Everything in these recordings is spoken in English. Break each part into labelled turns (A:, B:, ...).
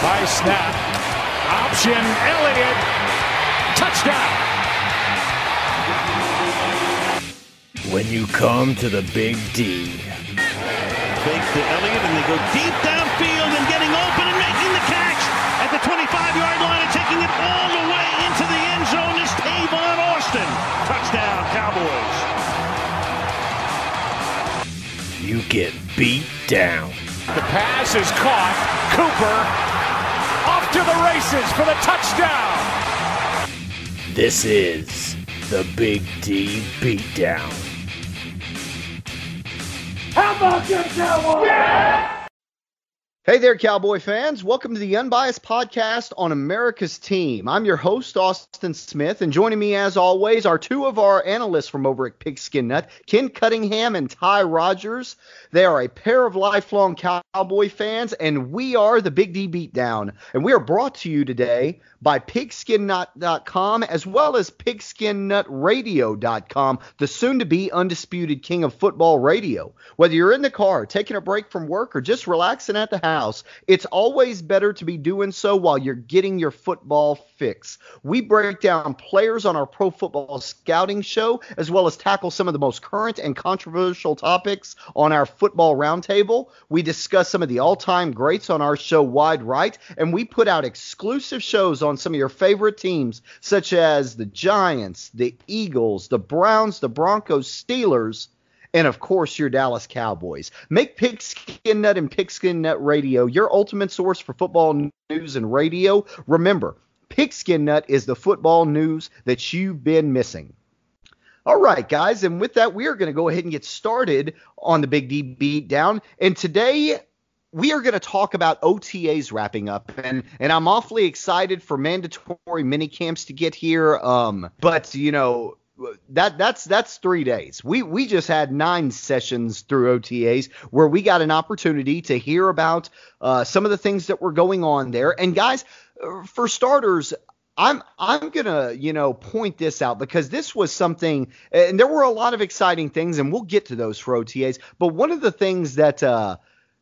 A: High snap. Option Elliott. Touchdown.
B: When you come to the Big D.
C: Fake to Elliott and they go deep downfield and getting open and making the catch at the 25-yard line and taking it all the way into the end zone is Tavon Austin. Touchdown, Cowboys.
B: You get beat down.
A: The pass is caught. Cooper off to the races for the touchdown.
B: This is the Big D Beatdown.
D: How about them Cowboys? Yeah!
E: Hey there, Cowboy fans. Welcome to the Unbiased Podcast on America's Team. I'm your host, Austin Smith, and joining me as always are two of our analysts from over at Pigskin Nut, Ken Cunningham and Ty Rogers. They are a pair of lifelong Cowboy fans, and we are the Big D Beatdown. And we are brought to you today by pigskinnut.com as well as pigskinnut.radio.com, the soon to be undisputed king of football radio. Whether you're in the car, taking a break from work, or just relaxing at the house, it's always better to be doing so while you're getting your football fix. We break down players on our pro football scouting show as well as tackle some of the most current and controversial topics on our football roundtable. We discuss some of the all time greats on our show Wide Right, and we put out exclusive shows on some of your favorite teams, such as the Giants, the Eagles, the Browns, the Broncos, Steelers, and of course your Dallas Cowboys. Make Pigskin Nut and Pigskin Nut Radio your ultimate source for football news and radio. Remember, Pigskin Nut is the football news that you've been missing. All right, guys, and with that, we are going to go ahead and get started on the Big D beat down. And today, we are going to talk about OTAs wrapping up, and and I'm awfully excited for mandatory mini camps to get here. Um, but you know that that's that's three days. We we just had nine sessions through OTAs where we got an opportunity to hear about uh, some of the things that were going on there. And guys, for starters, I'm I'm gonna you know point this out because this was something, and there were a lot of exciting things, and we'll get to those for OTAs. But one of the things that uh,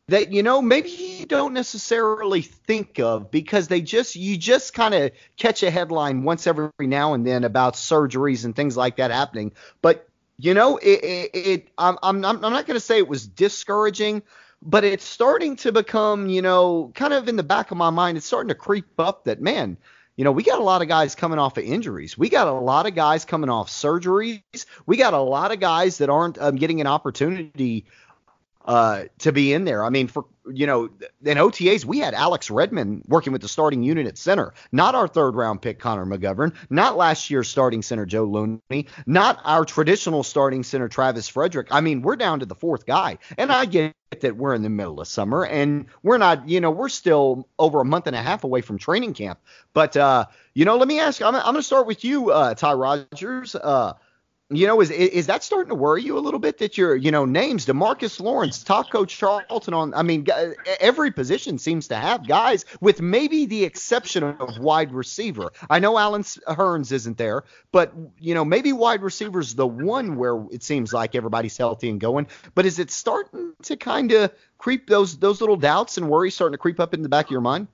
E: that you know maybe you don't necessarily think of because they just you just kind of catch a headline once every now and then about surgeries and things like that happening but you know it, it, it I'm, I'm i'm not to say it was discouraging but it's starting to become you know kind of in the back of my mind it's starting to creep up that man you know, we got a lot of guys coming off of injuries. We got a lot of guys coming off surgeries. We got a lot of guys that aren't um, getting an opportunity uh, to be in there. I mean, for you know, in OTAs we had Alex Redmond working with the starting unit at center, not our third round pick Connor McGovern, not last year's starting center Joe Looney, not our traditional starting center Travis Frederick. I mean, we're down to the fourth guy, and I get that we're in the middle of summer and we're not, you know, we're still over a month and a half away from training camp. But uh, you know, let me ask. I'm, I'm going to start with you, uh, Ty Rogers. Uh, you know, is is that starting to worry you a little bit that your, you know, names Demarcus Lawrence, Taco Charlton on? I mean, every position seems to have guys, with maybe the exception of wide receiver. I know Allen Hurns isn't there, but you know, maybe wide receiver is the one where it seems like everybody's healthy and going. But is it starting to kind of creep those those little doubts and worries starting to creep up in the back of your mind?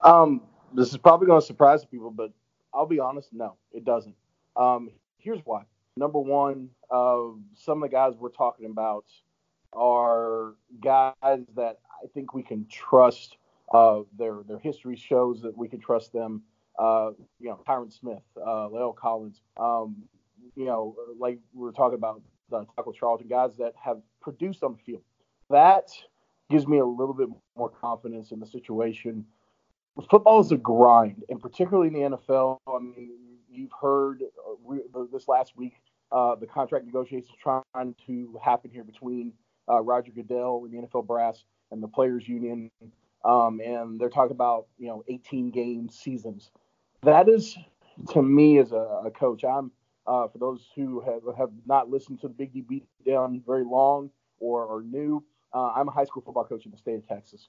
F: Um, this is probably going to surprise people, but I'll be honest, no, it doesn't. Um, here's why. Number one, uh, some of the guys we're talking about are guys that I think we can trust. Uh, their their history shows that we can trust them. Uh, you know, Tyron Smith, uh, La'el Collins. Um, you know, like we were talking about the Taco Charlton, guys that have produced on the field. That gives me a little bit more confidence in the situation. Football is a grind, and particularly in the NFL. I mean, you've heard uh, this last week uh, the contract negotiations trying to happen here between uh, Roger Goodell and the NFL brass and the players union, um, and they're talking about you know 18 game seasons. That is to me as a, a coach. I'm uh, for those who have have not listened to the Big D beat down very long or are new. Uh, I'm a high school football coach in the state of Texas.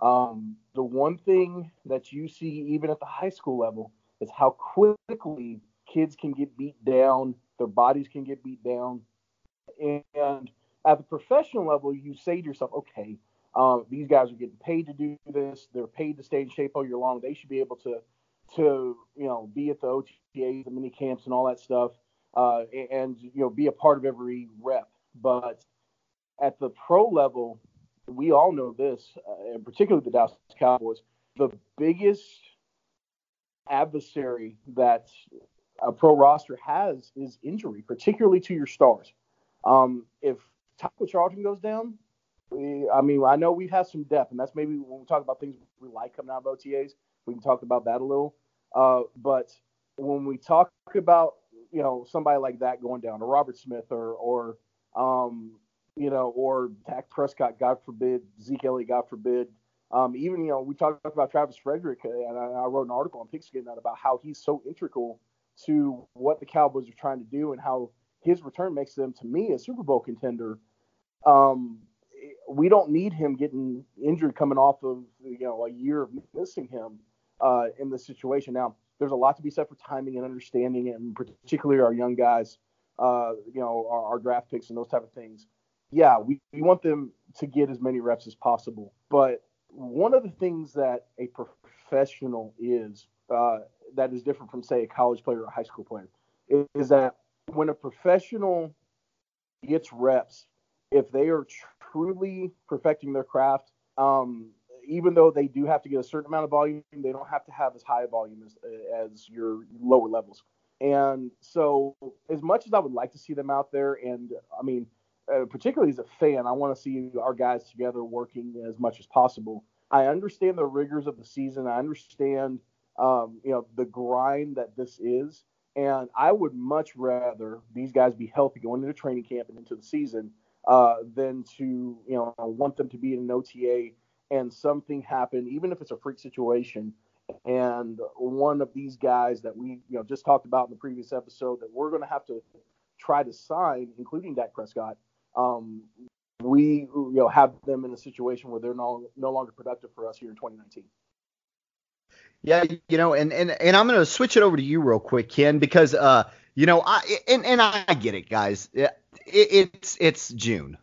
F: Um, the one thing that you see even at the high school level is how quickly kids can get beat down, their bodies can get beat down. And at the professional level, you say to yourself, okay, Um, these guys are getting paid to do this. They're paid to stay in shape all year long. They should be able to to you know be at the OTAs, the mini camps, and all that stuff, uh, and you know be a part of every rep. But at the pro level, we all know this, uh, and particularly the Dallas Cowboys, the biggest adversary that a pro roster has is injury, particularly to your stars. Um, if Taco Charlton goes down, we, I mean, I know we've had some depth, and that's maybe when we talk about things we like coming out of OTAs, we can talk about that a little. Uh, but when we talk about you know somebody like that going down, or Robert Smith, or or um, you know, or Dak Prescott, God forbid, Zeke Elliott, God forbid. Um, even you know, we talked about Travis Frederick, and I, I wrote an article on Pigskin about how he's so integral to what the Cowboys are trying to do and how his return makes them, to me, a Super Bowl contender. Um, we don't need him getting injured coming off of you know a year of missing him uh, in this situation. Now, there's a lot to be said for timing and understanding, and particularly our young guys, uh, you know, our, our, draft picks and those type of things. Yeah, we, we want them to get as many reps as possible. But one of the things that a professional is uh, that is different from, say, a college player or a high school player is, that when a professional gets reps, if they are truly perfecting their craft, um, even though they do have to get a certain amount of volume, they don't have to have as high a volume as, as your lower levels. And so, as much as I would like to see them out there, and I mean, uh, particularly as a fan, I want to see our guys together working as much as possible. I understand the rigors of the season. I understand, um, you know, the grind that this is. And I would much rather these guys be healthy going into training camp and into the season uh, than to, you know, want them to be in an OTA and something happen, even if it's a freak situation. And one of these guys that we, you know, just talked about in the previous episode that we're going to have to try to sign, including Dak Prescott, um, we, you know, have them in a situation where they're no, no longer productive for us here in 2019.
E: Yeah, you know, and and and I'm gonna switch it over to you real quick, Ken, because uh, you know, I and and I get it, guys. It, it's it's June.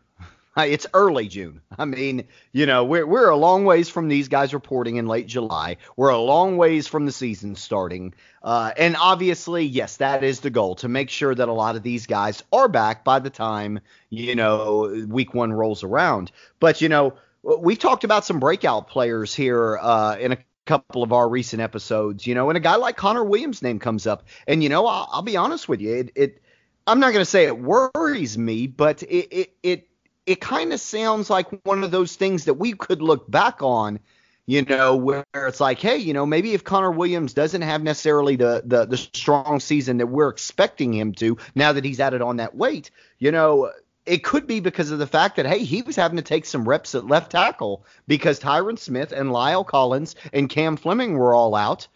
E: It's early June. I mean, you know, we're we're a long ways from these guys reporting in late July. We're a long ways from the season starting. Uh, and obviously, yes, that is the goal to make sure that a lot of these guys are back by the time you know week one rolls around. But you know, we've talked about some breakout players here uh, in a couple of our recent episodes, you know, and a guy like Connor Williams' name comes up, and you know, I'll, I'll be honest with you, it, it I'm not going to say it worries me, but it it it, it kind of sounds like one of those things that we could look back on, you know, where it's like, hey, you know, maybe if Connor Williams doesn't have necessarily the the the strong season that we're expecting him to, now that he's added on that weight, you know, it could be because of the fact that hey, he was having to take some reps at left tackle because Tyron Smith and La'el Collins and Cam Fleming were all out.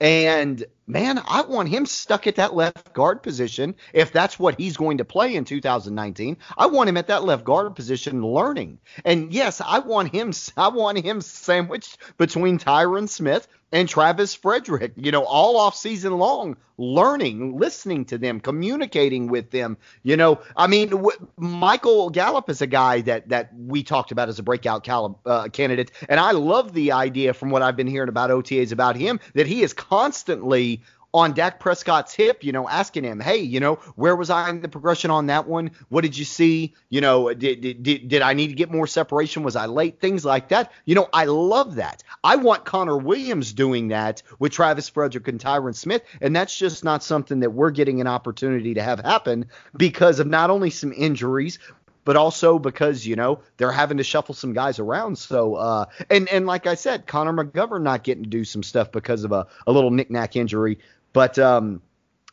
E: And man, I want him stuck at that left guard position if that's what he's going to play in 2019. I want him at that left guard position learning. And yes, I want him I want him sandwiched between Tyron Smith and Travis Frederick, you know, all off season long, learning, listening to them, communicating with them. You know, I mean, w- Michael Gallup is a guy that that we talked about as a breakout cal- uh, candidate, and I love the idea from what I've been hearing about OTAs about him that he is constantly on Dak Prescott's hip, you know, asking him, hey, you know, where was I in the progression on that one? What did you see? You know, did, did, did, I need to get more separation? Was I late? Things like that. You know, I love that. I want Connor Williams doing that with Travis Frederick and Tyron Smith, and that's just not something that we're getting an opportunity to have happen because of not only some injuries, but also because you know they're having to shuffle some guys around. So uh, and and like I said, Connor McGovern not getting to do some stuff because of a, a little knickknack injury. But um,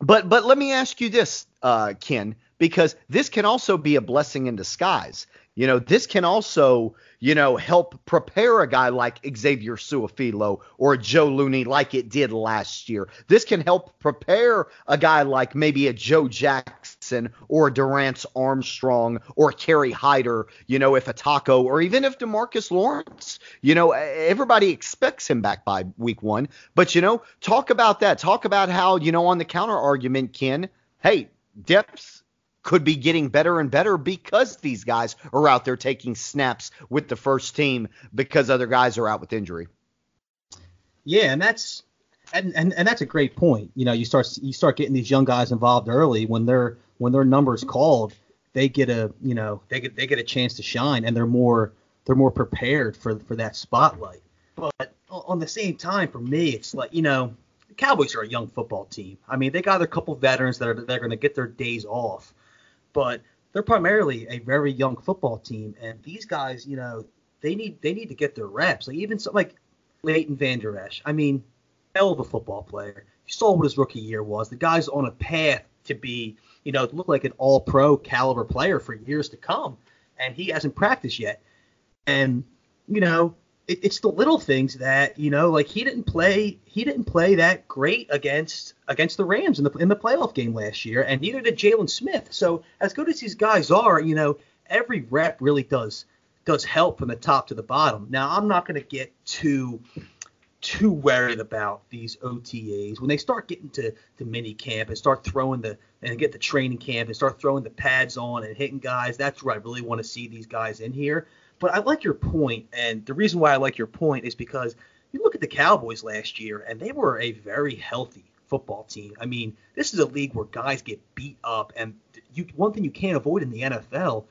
E: but but let me ask you this, uh, Ken, because this can also be a blessing in disguise. You know, this can also, you know, help prepare a guy like Xavier Su'a-Filo or Joe Looney like it did last year. This can help prepare a guy like maybe a Joe Jackson or Dorance Armstrong or Kerry Hyder, you know, if a taco or even if Demarcus Lawrence, you know, everybody expects him back by week one. But, you know, talk about that. Talk about how, you know, on the counter argument, Ken, hey, depth could be getting better and better because these guys are out there taking snaps with the first team because other guys are out with injury.
G: Yeah, and that's and, and, and that's a great point. You know, you start you start getting these young guys involved early when their when their number is called, they get a you know they get they get a chance to shine and they're more they're more prepared for for that spotlight. But on the same time, for me, it's like you know Cowboys are a young football team. I mean, they got a couple veterans that are they're going to get their days off, but they're primarily a very young football team, and these guys, you know, they need they need to get their reps. Like even some like Leighton Vander Esch. I mean, hell of a football player. You saw what his rookie year was. The guy's on a path to be, you know, look like an all pro caliber player for years to come. And he hasn't practiced yet. And, you know, it, it's the little things that, you know, like he didn't play he didn't play that great against against the Rams in the in the playoff game last year, and neither did Jaylon Smith. So as good as these guys are, you know, every rep really does does help from the top to the bottom. Now I'm not gonna get too too worried about these OTAs. When they start getting to, to mini camp and start throwing the and get the training camp and start throwing the pads on and hitting guys, that's where I really want to see these guys in here. But I like your point, and the reason why I like your point is because you look at the Cowboys last year, and they were a very healthy football team. I mean, this is a league where guys get beat up, and you one thing you can't avoid in the NFL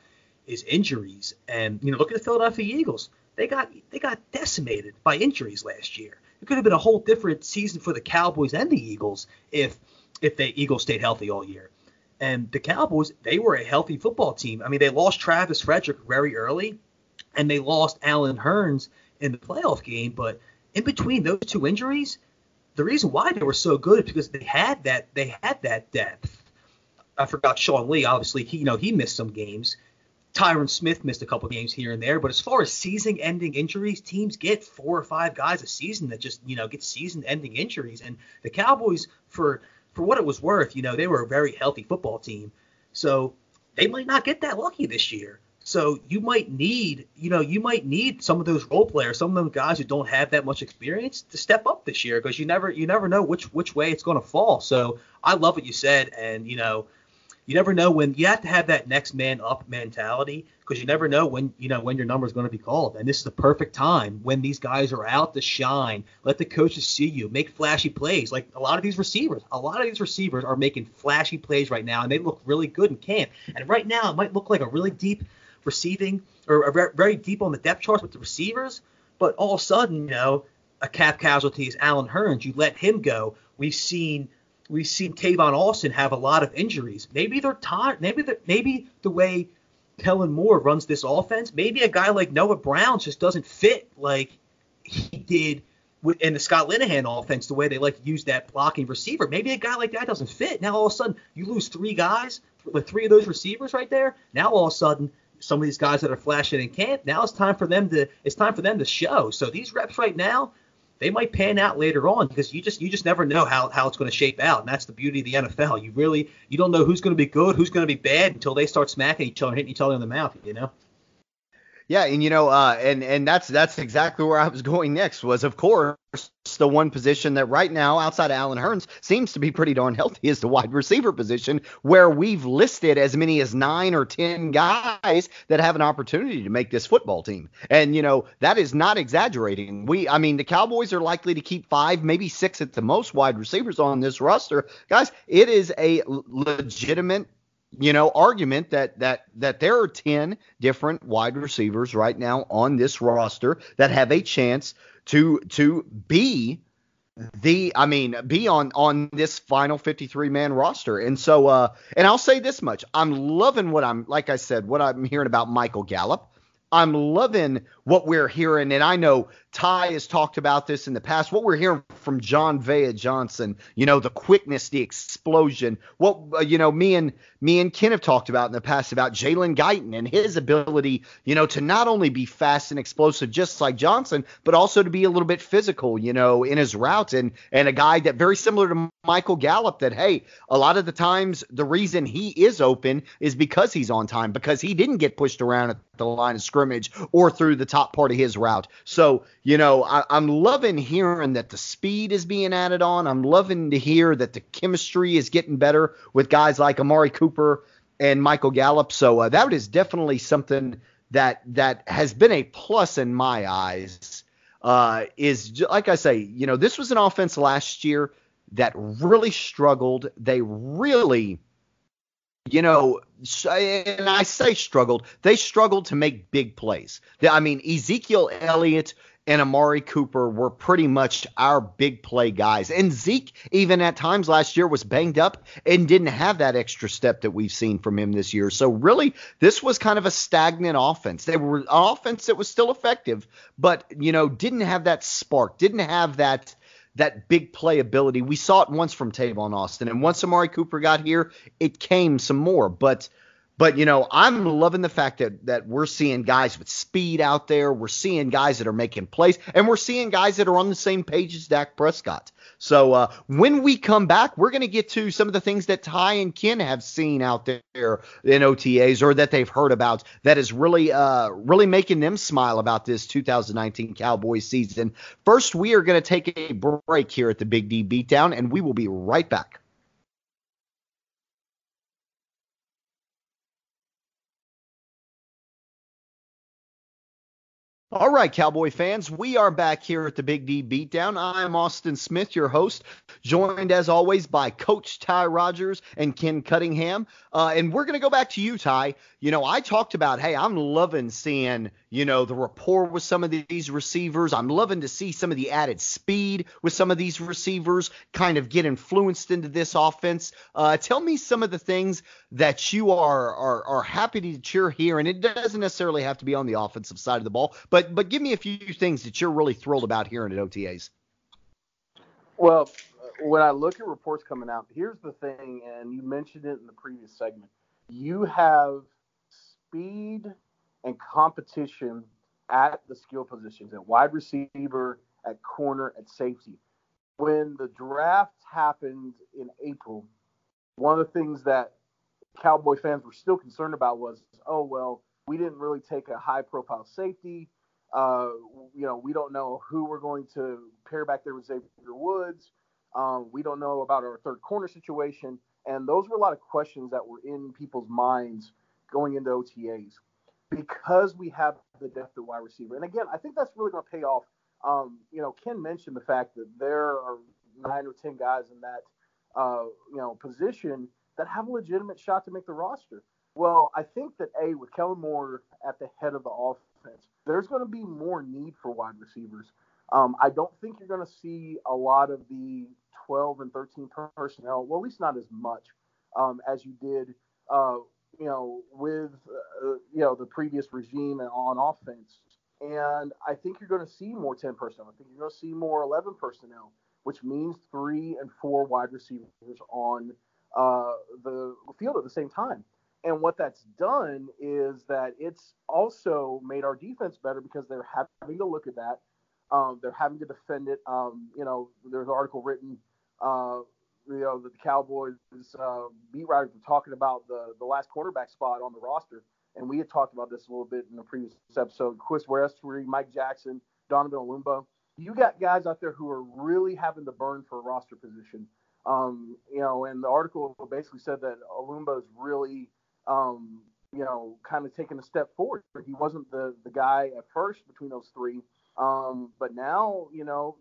G: is injuries. And you know, look at the Philadelphia Eagles. They got they got decimated by injuries last year. It could have been a whole different season for the Cowboys and the Eagles if if the Eagles stayed healthy all year. And the Cowboys, they were a healthy football team. I mean, they lost Travis Frederick very early, and they lost Allen Hurns in the playoff game. But in between those two injuries, the reason why they were so good is because they had that they had that depth. I forgot Sean Lee. Obviously, he you know he missed some games. Tyron Smith missed a couple of games here and there, but as far as season-ending injuries, teams get four or five guys a season that just you know get season-ending injuries, and the Cowboys, for for what it was worth, you know they were a very healthy football team, so they might not get that lucky this year. So you might need, you know, you might need some of those role players, some of them guys who don't have that much experience to step up this year because you never you never know which which way it's going to fall. So I love what you said, and you know you never know when you have to have that next man up mentality because you never know when you know when your number is going to be called. And this is the perfect time when these guys are out to shine. Let the coaches see you, make flashy plays. Like a lot of these receivers, a lot of these receivers are making flashy plays right now, and they look really good in camp. And right now, it might look like a really deep receiving or very deep on the depth charts with the receivers, but all of a sudden, you know, a cap casualty is Allen Hurns. You let him go. We've seen we've seen Tavon Austin have a lot of injuries. Maybe they're tired. Maybe the maybe the way Kellen Moore runs this offense, maybe a guy like Noah Brown just doesn't fit like he did in the Scott Linehan offense, the way they like to use that blocking receiver. Maybe a guy like that doesn't fit. Now all of a sudden you lose three guys with three of those receivers right there. Now all of a sudden some of these guys that are flashing in camp, now it's time for them to it's time for them to show. So these reps right now, they might pan out later on because you just you just never know how, how it's going to shape out, and that's the beauty of the NFL. You really you don't know who's going to be good, who's going to be bad until they start smacking each other, hitting each other in the mouth. You know.
E: Yeah, and you know, uh, and and that's that's exactly where I was going next. Was of course the one position that right now, outside of Allen Hurns, seems to be pretty darn healthy is the wide receiver position, where we've listed as many as nine or ten guys that have an opportunity to make this football team. And you know, that is not exaggerating. We, I mean, the Cowboys are likely to keep five, maybe six at the most wide receivers on this roster, guys. It is a legitimate you know argument that that that there are 10 different wide receivers right now on this roster that have a chance to to be the I mean be on on this final 53 man roster. And so uh and I'll say this much. I'm loving what I'm like I said what I'm hearing about Michael Gallup. I'm loving what we're hearing, and I know Ty has talked about this in the past. What we're hearing from Jon'Vea Johnson, you know, the quickness, the explosion. What uh, you know, me and me and Ken have talked about in the past about Jalen Guyton and his ability, you know, to not only be fast and explosive, just like Johnson, but also to be a little bit physical, you know, in his routes, and and a guy that very similar to Michael Gallup. That hey, a lot of the times the reason he is open is because he's on time, because he didn't get pushed around at the line of scrimmage or through the top part of his route. So, you know, I, am loving hearing that the speed is being added on. I'm loving to hear that the chemistry is getting better with guys like Amari Cooper and Michael Gallup. So uh, that is definitely something that that has been a plus in my eyes. Uh, is like I say, you know, this was an offense last year that really struggled. They really, you know, and I say struggled. They struggled to make big plays. I mean, Ezekiel Elliott and Amari Cooper were pretty much our big play guys. And Zeke, even at times last year, was banged up and didn't have that extra step that we've seen from him this year. So really, this was kind of a stagnant offense. They were an offense that was still effective, but you know, didn't have that spark, didn't have that that big play ability. We saw it once from Tavon Austin, and once Amari Cooper got here, it came some more. But but you know, I'm loving the fact that that we're seeing guys with speed out there. We're seeing guys that are making plays, and we're seeing guys that are on the same page as Dak Prescott. So uh, when we come back, we're going to get to some of the things that Ty and Ken have seen out there in OTAs or that they've heard about that is really uh, really making them smile about this 2019 Cowboys season. First, we are going to take a break here at the Big D Beatdown, and we will be right back. All right, Cowboy fans, we are back here at the Big D Beatdown. I'm Austin Smith, your host, joined as always by Coach Ty Rogers and Ken Cunningham. Uh, and we're going to go back to you, Ty. You know, I talked about, hey, I'm loving seeing, you know, the rapport with some of these receivers. I'm loving to see some of the added speed with some of these receivers kind of get influenced into this offense. Uh, tell me some of the things that you are, are, are happy to cheer here. And it doesn't necessarily have to be on the offensive side of the ball, but but give me a few things that you're really thrilled about hearing at OTAs.
F: Well, when I look at reports coming out, here's the thing, and you mentioned it in the previous segment. You have speed and competition at the skill positions, at wide receiver, at corner, at safety. When the draft happened in April, one of the things that Cowboy fans were still concerned about was, oh well, we didn't really take a high profile safety. Uh, you know, we don't know who we're going to pair back there with Xavier Woods. Um, we don't know about our third corner situation. And those were a lot of questions that were in people's minds going into OTAs because we have the depth of wide receiver. And again, I think that's really going to pay off. Um, you know, Ken mentioned the fact that there are nine or 10 guys in that, uh, you know, position that have a legitimate shot to make the roster. Well, I think that A, with Kellen Moore at the head of the offense, there's going to be more need for wide receivers. Um, I don't think you're going to see a lot of the 12 and 13 personnel, well, at least not as much um, as you did, uh, you know, with uh, you know the previous regime on offense. And I think you're going to see more 10 personnel. I think you're going to see more 11 personnel, which means three and four wide receivers on uh, the field at the same time. And what that's done is that it's also made our defense better because they're having to look at that. Um, they're having to defend it. Um, you know, there's an article written, uh, you know, the Cowboys uh, beat writers were talking about the the last quarterback spot on the roster, and we had talked about this a little bit in the previous episode. Chris Westry, Mike Jackson, Donovan Olumba. You got guys out there who are really having to burn for a roster position. Um, you know, and the article basically said that Olumba is really um, you know, kind of taking a step forward. He wasn't the the guy at first between those three, um, but now you know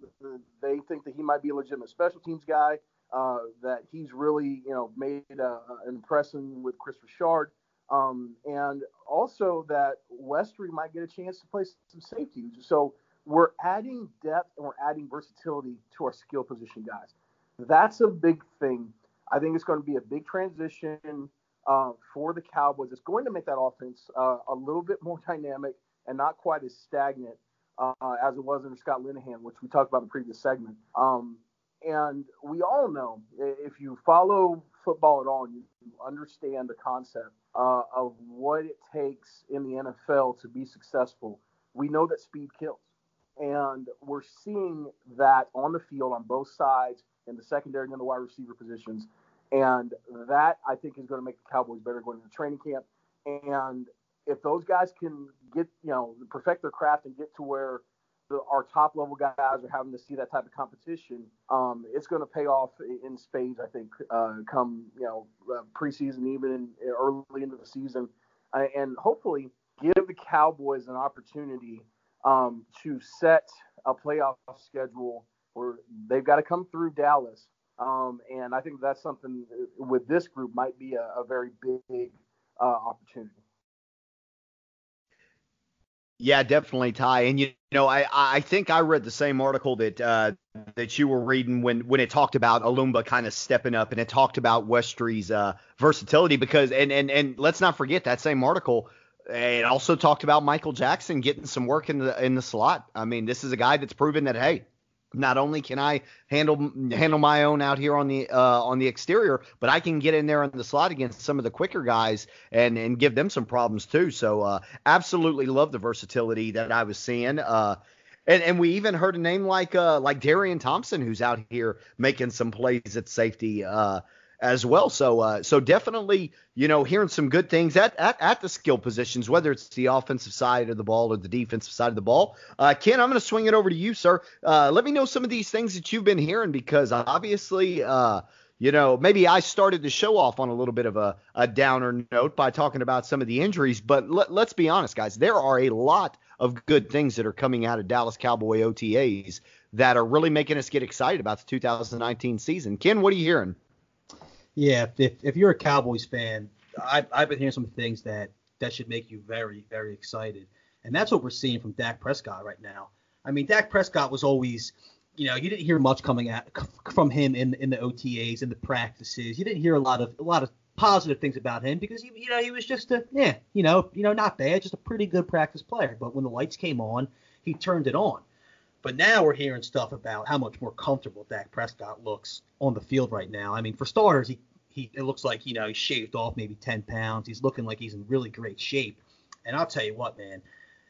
F: they think that he might be a legitimate special teams guy. Uh, that he's really you know made a, an impression with Kris Richard, um, and also that Westry might get a chance to play some safety. So we're adding depth and we're adding versatility to our skill position guys. That's a big thing. I think it's going to be a big transition uh, for the Cowboys. It's going to make that offense uh, a little bit more dynamic and not quite as stagnant uh, as it was under Scott Linehan, which we talked about in the previous segment. Um, and we all know if you follow football at all, you understand the concept uh, of what it takes in the NFL to be successful. We know that speed kills. And we're seeing that on the field on both sides in the secondary and the wide receiver positions. And that I think is going to make the Cowboys better going into training camp. And if those guys can get, you know, perfect their craft and get to where the, our top level guys are having to see that type of competition, um, it's going to pay off in spades. I think uh, come you know uh, preseason, even in, early into the season, uh, and hopefully give the Cowboys an opportunity um, to set a playoff schedule where they've got to come through Dallas. Um, and I think that's something uh, with this group might be a, a very big uh, opportunity.
E: Yeah, definitely, Ty. And you know, I I think I read the same article that uh, that you were reading when when it talked about Olumba kind of stepping up, and it talked about Westry's uh, versatility because and and and let's not forget that same article. It also talked about Michael Jackson getting some work in the in the slot. I mean, this is a guy that's proven that hey, not only can I handle handle my own out here on the uh, on the exterior, but I can get in there in the slot against some of the quicker guys and and give them some problems too. So uh, absolutely love the versatility that I was seeing. Uh, and, and we even heard a name like uh, like Darian Thompson, who's out here making some plays at safety. Uh, as well. So uh, so definitely, you know, hearing some good things at, at, at the skill positions, whether it's the offensive side of the ball or the defensive side of the ball. Uh, Ken, I'm going to swing it over to you, sir. Uh, let me know some of these things that you've been hearing because obviously, uh, you know, maybe I started the show off on a little bit of a, a downer note by talking about some of the injuries, but let, let's be honest, guys, there are a lot of good things that are coming out of Dallas Cowboy OTAs that are really making us get excited about the 2019 season. Ken, what are you hearing?
G: Yeah, if, if you're a Cowboys fan, I've, I've been hearing some things that that should make you very very excited, and that's what we're seeing from Dak Prescott right now. I mean, Dak Prescott was always, you know, you didn't hear much coming out from him in in the OTAs and the practices. You didn't hear a lot of a lot of positive things about him because he, you know he was just a yeah, you know, you know, not bad, just a pretty good practice player. But when the lights came on, he turned it on. But now we're hearing stuff about how much more comfortable Dak Prescott looks on the field right now. I mean, for starters, he he it looks like you know he shaved off maybe 10 pounds. He's looking like he's in really great shape. And I'll tell you what, man,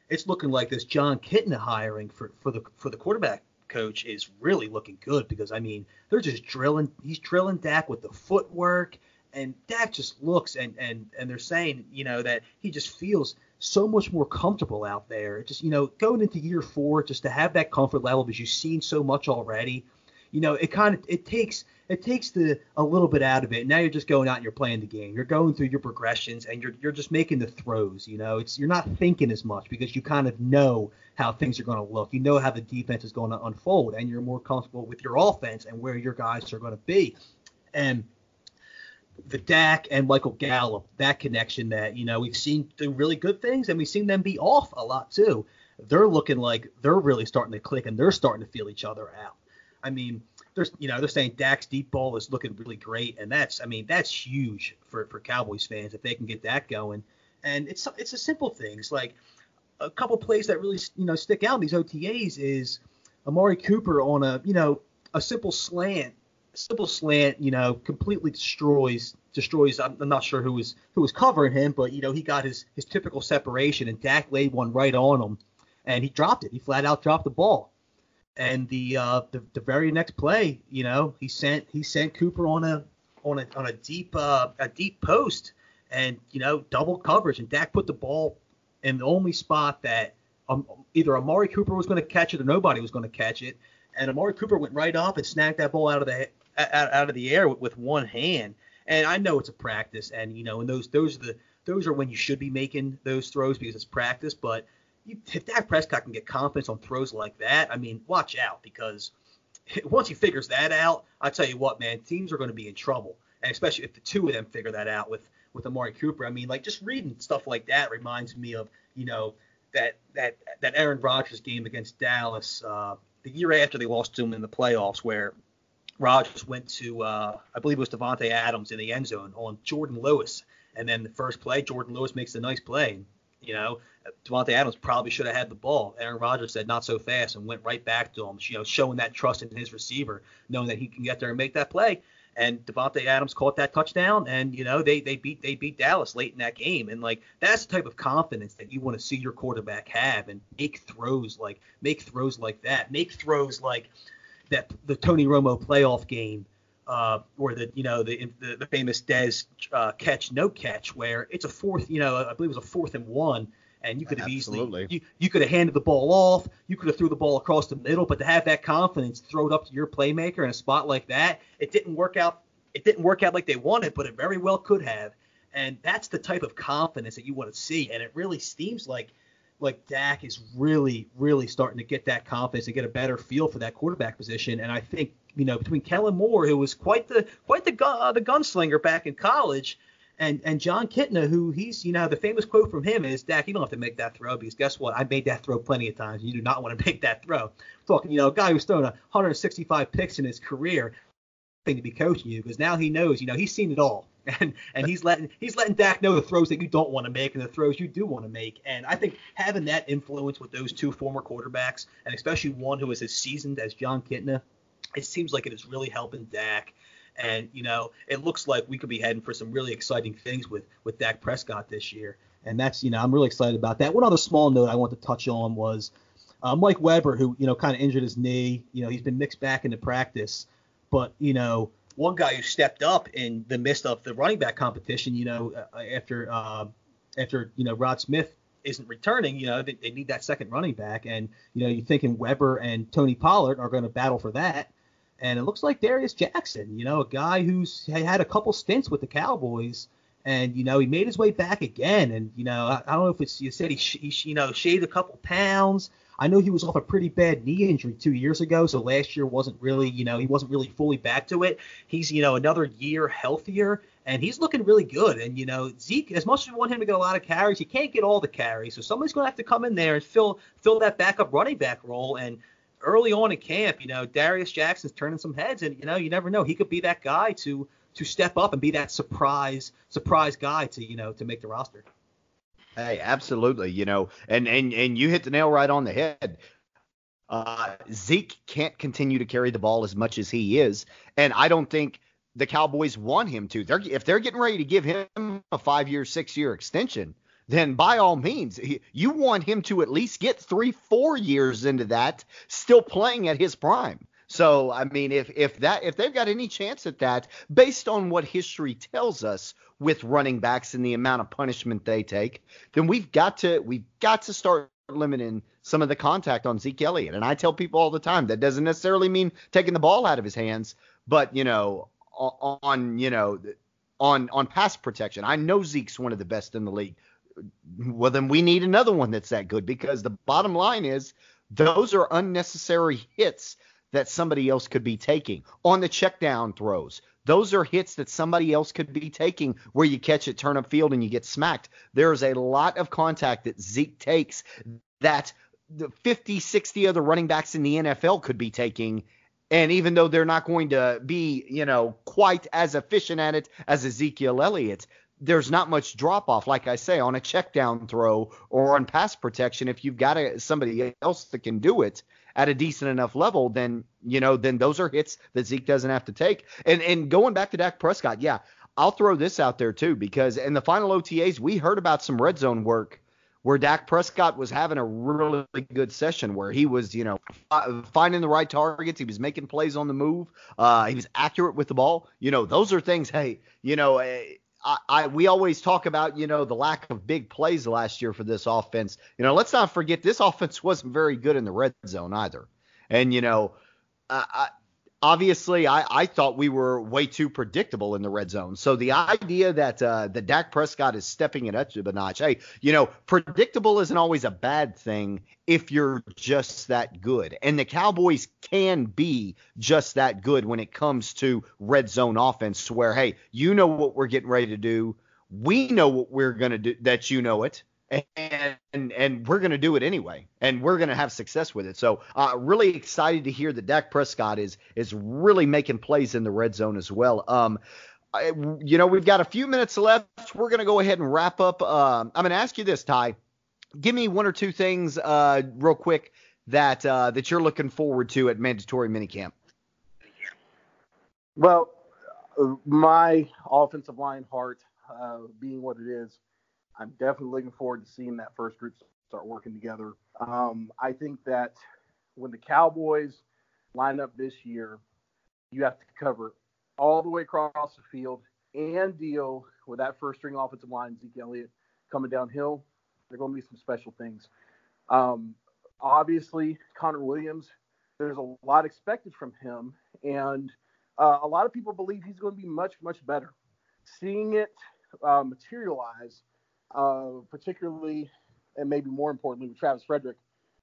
G: it's looking like this Jon Kitna hiring for for the for the quarterback coach is really looking good because I mean they're just drilling. He's drilling Dak with the footwork, and Dak just looks and and and they're saying you know that he just feels so much more comfortable out there. Just you know, going into year four, just to have that comfort level because you've seen so much already. You know, it kind of it takes it takes the a little bit out of it. Now you're just going out and you're playing the game. You're going through your progressions and you're you're just making the throws. You know, it's you're not thinking as much because you kind of know how things are going to look. You know how the defense is going to unfold, and you're more comfortable with your offense and where your guys are going to be. And the Dak and Michael Gallup, that connection that, you know, we've seen do really good things and we've seen them be off a lot too. They're looking like they're really starting to click and they're starting to feel each other out. I mean, there's you know, they're saying Dak's deep ball is looking really great and that's I mean, that's huge for, for Cowboys fans if they can get that going. And it's it's a simple things like a couple plays that really you know stick out in these OTAs is Amari Cooper on a you know a simple slant simple slant, you know, completely destroys destroys. I'm, I'm, not sure who was who was covering him, but you know, he got his his typical separation, and Dak laid one right on him, and he dropped it. He flat out dropped the ball. And the uh, the, the very next play, you know, he sent he sent Cooper on a on a on a deep uh, a deep post, and you know, double coverage, and Dak put the ball in the only spot that um, either Amari Cooper was going to catch it or nobody was going to catch it. And Amari Cooper went right off and snagged that ball out of the out, out of the air with, with one hand. And I know it's a practice, and you know, and those those are the those are when you should be making those throws because it's practice. But you, if Dak Prescott can get confidence on throws like that, I mean, watch out because once he figures that out, I tell you what, man, teams are going to be in trouble, and especially if the two of them figure that out with with Amari Cooper. I mean, like just reading stuff like that reminds me of you know that that that Aaron Rodgers game against Dallas uh, the year after they lost to him in the playoffs, where Rodgers went to, uh, I believe it was Davante Adams in the end zone on Jourdan Lewis. And then the first play, Jourdan Lewis makes a nice play. You know, Davante Adams probably should have had the ball. Aaron Rodgers said not so fast and went right back to him, you know, showing that trust in his receiver, knowing that he can get there and make that play. And Davante Adams caught that touchdown, and you know they they beat they beat Dallas late in that game, and like that's the type of confidence that you want to see your quarterback have, and make throws like make throws like that, make throws like that the Tony Romo playoff game, uh, or the you know the the, the famous Dez uh, catch no catch where it's a fourth you know I believe it was a fourth and one and you could have
E: Absolutely.
G: easily you, you could have handed the ball off, you could have threw the ball across the middle, but to have that confidence, throw it up to your playmaker in a spot like that, it didn't work out. It didn't work out like they wanted, but it very well could have. And that's the type of confidence that you want to see. And it really seems like like Dak is really, really starting to get that confidence and get a better feel for that quarterback position. And I think you know between Kellen Moore, who was quite the quite the gun, uh, the gunslinger back in college, and and Jon Kitna, who he's you know the famous quote from him is Dak, you don't have to make that throw because guess what? I made that throw plenty of times. You do not want to make that throw. talking, you know, a guy who's thrown 165 picks in his career. Thing to be coaching you because now he knows, you know, he's seen it all and and he's letting he's letting Dak know the throws that you don't want to make and the throws you do want to make. And I think having that influence with those two former quarterbacks, and especially one who is as seasoned as Jon Kitna, it seems like it is really helping Dak. And you know, it looks like we could be heading for some really exciting things with with Dak Prescott this year. And that's you know, I'm really excited about that. One other small note I want to touch on was uh, Mike Weber, who you know kind of injured his knee. You know, he's been mixed back into practice, but you know one guy who stepped up in the midst of the running back competition, you know, uh, after uh, after you know Rod Smith isn't returning, you know, they, they, need that second running back, and you know, you're thinking Weber and Tony Pollard are going to battle for that, and it looks like Darius Jackson, you know, a guy who's had a couple stints with the Cowboys. And you know he made his way back again, and you know I, I don't know if it's you said he, he you know shaved a couple pounds, I know he was off a pretty bad knee injury two years ago, so last year wasn't really, you know, he wasn't really fully back to it. He's, you know, another year healthier, and he's looking really good. And you know, Zeke, as much as we want him to get a lot of carries, he can't get all the carries, so somebody's going to have to come in there and fill fill that backup running back role. And early on in camp, you know, Darius Jackson's turning some heads, and you know, you never know, he could be that guy to to step up and be that surprise surprise guy to you know to make the roster.
E: Hey, absolutely. You know, and and and you hit the nail right on the head. Uh, Zeke can't continue to carry the ball as much as he is, and I don't think the Cowboys want him to. They're if they're getting ready to give him a five-year, six-year extension, then by all means, you want him to at least get three, four years into that, still playing at his prime. So I mean, if if that if they've got any chance at that, based on what history tells us with running backs and the amount of punishment they take, then we've got to we've got to start limiting some of the contact on Zeke Elliott. And I tell people all the time that doesn't necessarily mean taking the ball out of his hands, but you know, on you know, on on pass protection. I know Zeke's one of the best in the league. Well, then we need another one that's that good because the bottom line is those are unnecessary hits that somebody else could be taking on the check down throws. Those are hits that somebody else could be taking where you catch it, turn up field, and you get smacked. There's a lot of contact that Zeke takes that the 50, 60 other running backs in the NFL could be taking. And even though they're not going to be, you know, quite as efficient at it as Ezekiel Elliott, there's not much drop off, like I say, on a check down throw or on pass protection. If you've got a, somebody else that can do it, at a decent enough level, then you know, then those are hits that Zeke doesn't have to take. And and going back to Dak Prescott, yeah, I'll throw this out there too because in the final OTAs we heard about some red zone work where Dak Prescott was having a really good session where he was, you know, finding the right targets, he was making plays on the move, uh, he was accurate with the ball. You know, those are things. Hey, you know. I, I, we always talk about you know the lack of big plays last year for this offense. You know, let's not forget this offense wasn't very good in the red zone either. And you know, I, obviously I, I thought we were way too predictable in the red zone. So the idea that uh, that Dak Prescott is stepping it up to a notch, hey, you know, predictable isn't always a bad thing if you're just that good. And the Cowboys can be just that good when it comes to red zone offense, where hey, you know what we're getting ready to do, we know what we're gonna do, that you know it and and, we're going to do it anyway, and we're going to have success with it. So, uh, really excited to hear that Dak Prescott is is really making plays in the red zone as well. Um, I, you know, we've got a few minutes left. We're going to go ahead and wrap up. Um, I'm going to ask you this, Ty. Give me one or two things, uh, real quick, that uh, that you're looking forward to at mandatory minicamp.
F: Well, my offensive line heart uh, being what it is, I'm definitely looking forward to seeing that first group start working together. Um, I think that when the Cowboys line up this year, you have to cover all the way across the field and deal with that first string offensive line, Zeke Elliott, coming downhill. They're going to be some special things. Um, obviously, Connor Williams, there's a lot expected from him, and uh, a lot of people believe he's going to be much, much better. Seeing it uh, materialize, uh, particularly and maybe more importantly with Travis Frederick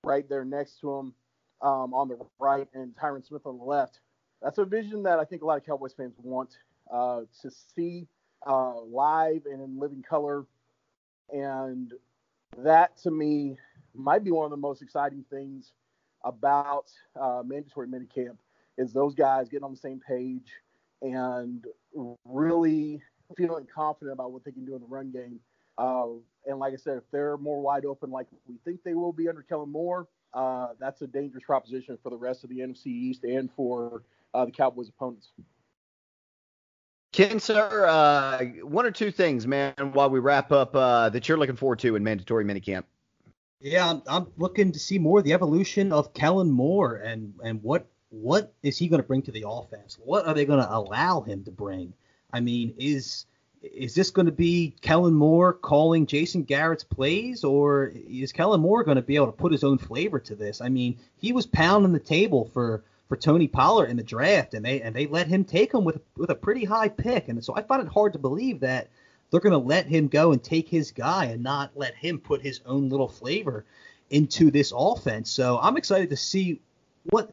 F: right there next to him um, on the right and Tyron Smith on the left. That's a vision that I think a lot of Cowboys fans want uh, to see uh, live and in living color. And that to me might be one of the most exciting things about uh, mandatory minicamp is those guys getting on the same page and really feeling confident about what they can do in the run game. Uh, and like I said, if they're more wide open, like we think they will be under Kellen Moore, uh, that's a dangerous proposition for the rest of the NFC East and for uh, the Cowboys' opponents.
E: Ken, sir, uh, one or two things, man, while we wrap up uh, that you're looking forward to in mandatory minicamp.
G: Yeah, I'm, I'm looking to see more of the evolution of Kellen Moore and and what what is he going to bring to the offense? What are they going to allow him to bring? I mean, is is this going to be Kellen Moore calling Jason Garrett's plays, or is Kellen Moore going to be able to put his own flavor to this? I mean, he was pounding the table for for Tony Pollard in the draft, and they and they let him take him with with a pretty high pick, and so I find it hard to believe that they're going to let him go and take his guy and not let him put his own little flavor into this offense. So I'm excited to see what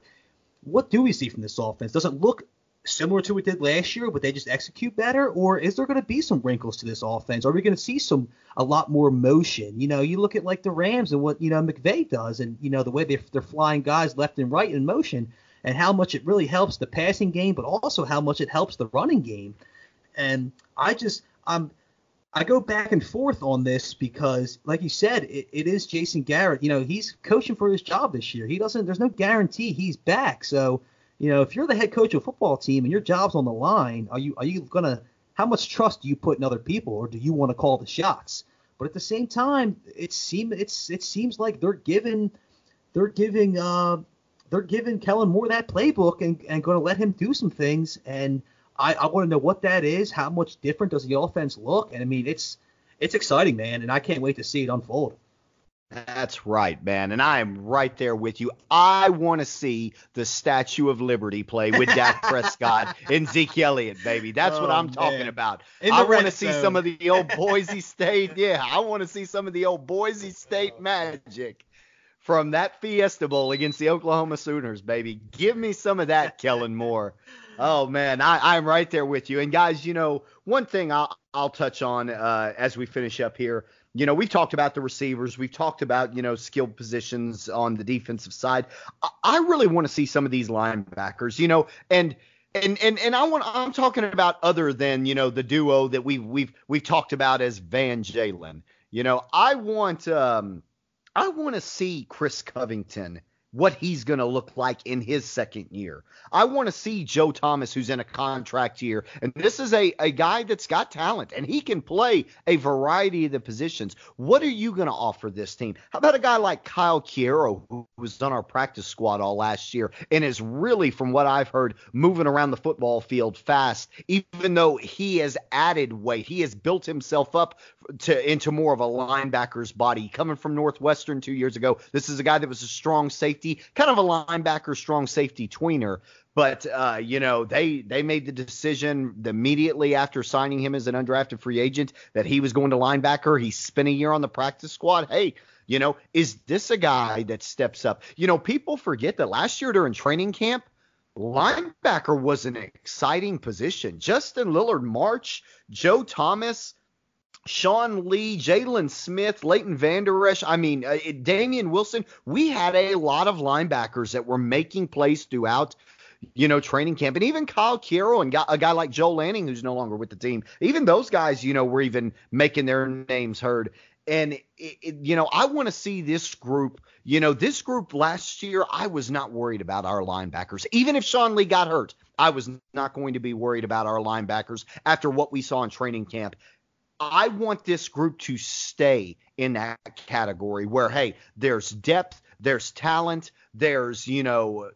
G: what do we see from this offense? Does it look similar to what did last year, but they just execute better? Or is there going to be some wrinkles to this offense? Are we going to see some a lot more motion? You know, you look at like the Rams and what you know McVay does, and you know the way they're, they're flying guys left and right in motion, and how much it really helps the passing game, but also how much it helps the running game. And I just I'm I go back and forth on this because, like you said, it, it is Jason Garrett. You know, he's coaching for his job this year. He doesn't. There's no guarantee he's back. So you know, if you're the head coach of a football team and your job's on the line, are you are you gonna how much trust do you put in other people, or do you want to call the shots? But at the same time, it seems it's it seems like they're giving they're giving uh they're giving Kellen Moore that playbook and, and going to let him do some things. And I, I want to know what that is. How much different does the offense look? And I mean, it's it's exciting, man, and I can't wait to see it unfold.
E: That's right, man. And I am right there with you. I want to see the Statue of Liberty play with Dak Prescott and Zeke Elliott, baby. That's oh, what I'm man. talking about. I want to see some of the old Boise State. Yeah, I want to see some of the old Boise State magic from that Fiesta Bowl against the Oklahoma Sooners, baby. Give me some of that, Kellen Moore. Oh man, I, I'm right there with you. And guys, you know, one thing I'll, I'll touch on uh, as we finish up here you know, we've talked about the receivers. We've talked about, you know, skilled positions on the defensive side. I, I really want to see some of these linebackers, you know, and and and and I want I'm talking about other than, you know, the duo that we've we've we've talked about as Van Jalen. You know, I want um I want to see Chris Covington what he's going to look like in his second year. I want to see Joe Thomas, who's in a contract year. And this is a, a guy that's got talent and he can play a variety of the positions. What are you going to offer this team? How about a guy like Kyle Queiro, who was on our practice squad all last year and is really, from what I've heard, moving around the football field fast, even though he has added weight. He has built himself up to into more of a linebacker's body. Coming from Northwestern two years ago, this is a guy that was a strong safety, kind of a linebacker, strong safety tweener. But uh, you know, they they made the decision immediately after signing him as an undrafted free agent that he was going to linebacker. He spent a year on the practice squad. Hey, you know, is this a guy that steps up? You know, people forget that last year during training camp, linebacker was an exciting position. Justin Lillard, March, Joe Thomas, Sean Lee, Jaylon Smith, Leighton Vander Esch, I mean, uh, Damien Wilson. We had a lot of linebackers that were making plays throughout, you know, training camp. And even Kyle Queiro and a guy like Joe Lanning, who's no longer with the team, even those guys, you know, were even making their names heard. And, it, it, you know, I want to see this group. You know, this group last year, I was not worried about our linebackers. Even if Sean Lee got hurt, I was not going to be worried about our linebackers after what we saw in training camp. I want this group to stay in that category where, hey, there's depth, there's talent, there's, you know,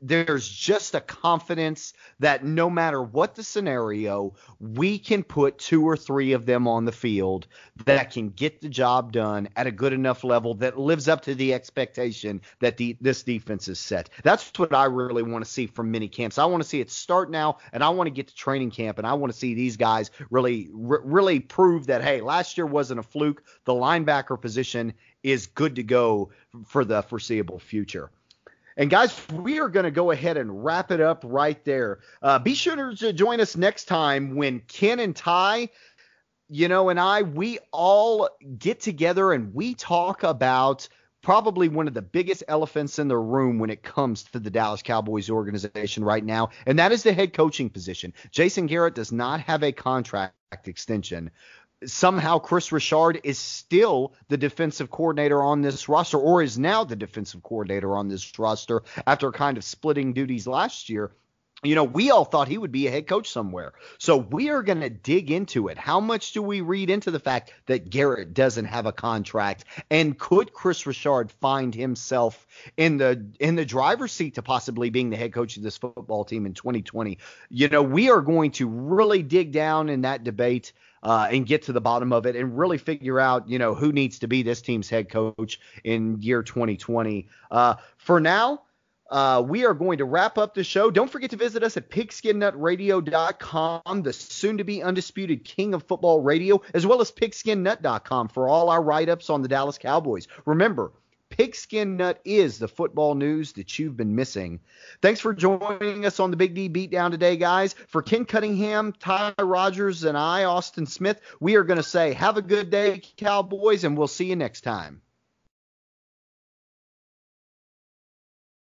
E: there's just a confidence that no matter what the scenario, we can put two or three of them on the field that can get the job done at a good enough level that lives up to the expectation that the, this defense is set. That's what I really want to see from mini camps. I want to see it start now, and I want to get to training camp, and I want to see these guys really, really prove that hey, last year wasn't a fluke. The linebacker position is good to go for the foreseeable future. And guys, we are going to go ahead and wrap it up right there. Uh, be sure to join us next time when Ken and Ty, you know, and I, we all get together and we talk about probably one of the biggest elephants in the room when it comes to the Dallas Cowboys organization right now, and that is the head coaching position. Jason Garrett does not have a contract extension somehow Kris Richard is still the defensive coordinator on this roster, or is now the defensive coordinator on this roster after kind of splitting duties last year. You know, we all thought he would be a head coach somewhere. So we are going to dig into it. How much do we read into the fact that Garrett doesn't have a contract? And could Kris Richard find himself in the in the driver's seat to possibly being the head coach of this football team in 2020? You know, we are going to really dig down in that debate uh, and get to the bottom of it and really figure out, you know, who needs to be this team's head coach in year 2020. Uh, for now, uh, we are going to wrap up the show. Don't forget to visit us at pigskinnutradio.com, the soon to be undisputed king of football radio, as well as pigskinnut.com for all our write ups on the Dallas Cowboys. Remember, Pigskin Nut is the football news that you've been missing. Thanks for joining us on the Big D Beatdown today, guys. For Ken Cunningham, Ty Rogers, and I, Austin Smith, we are going to say have a good day, Cowboys, and we'll see you next time.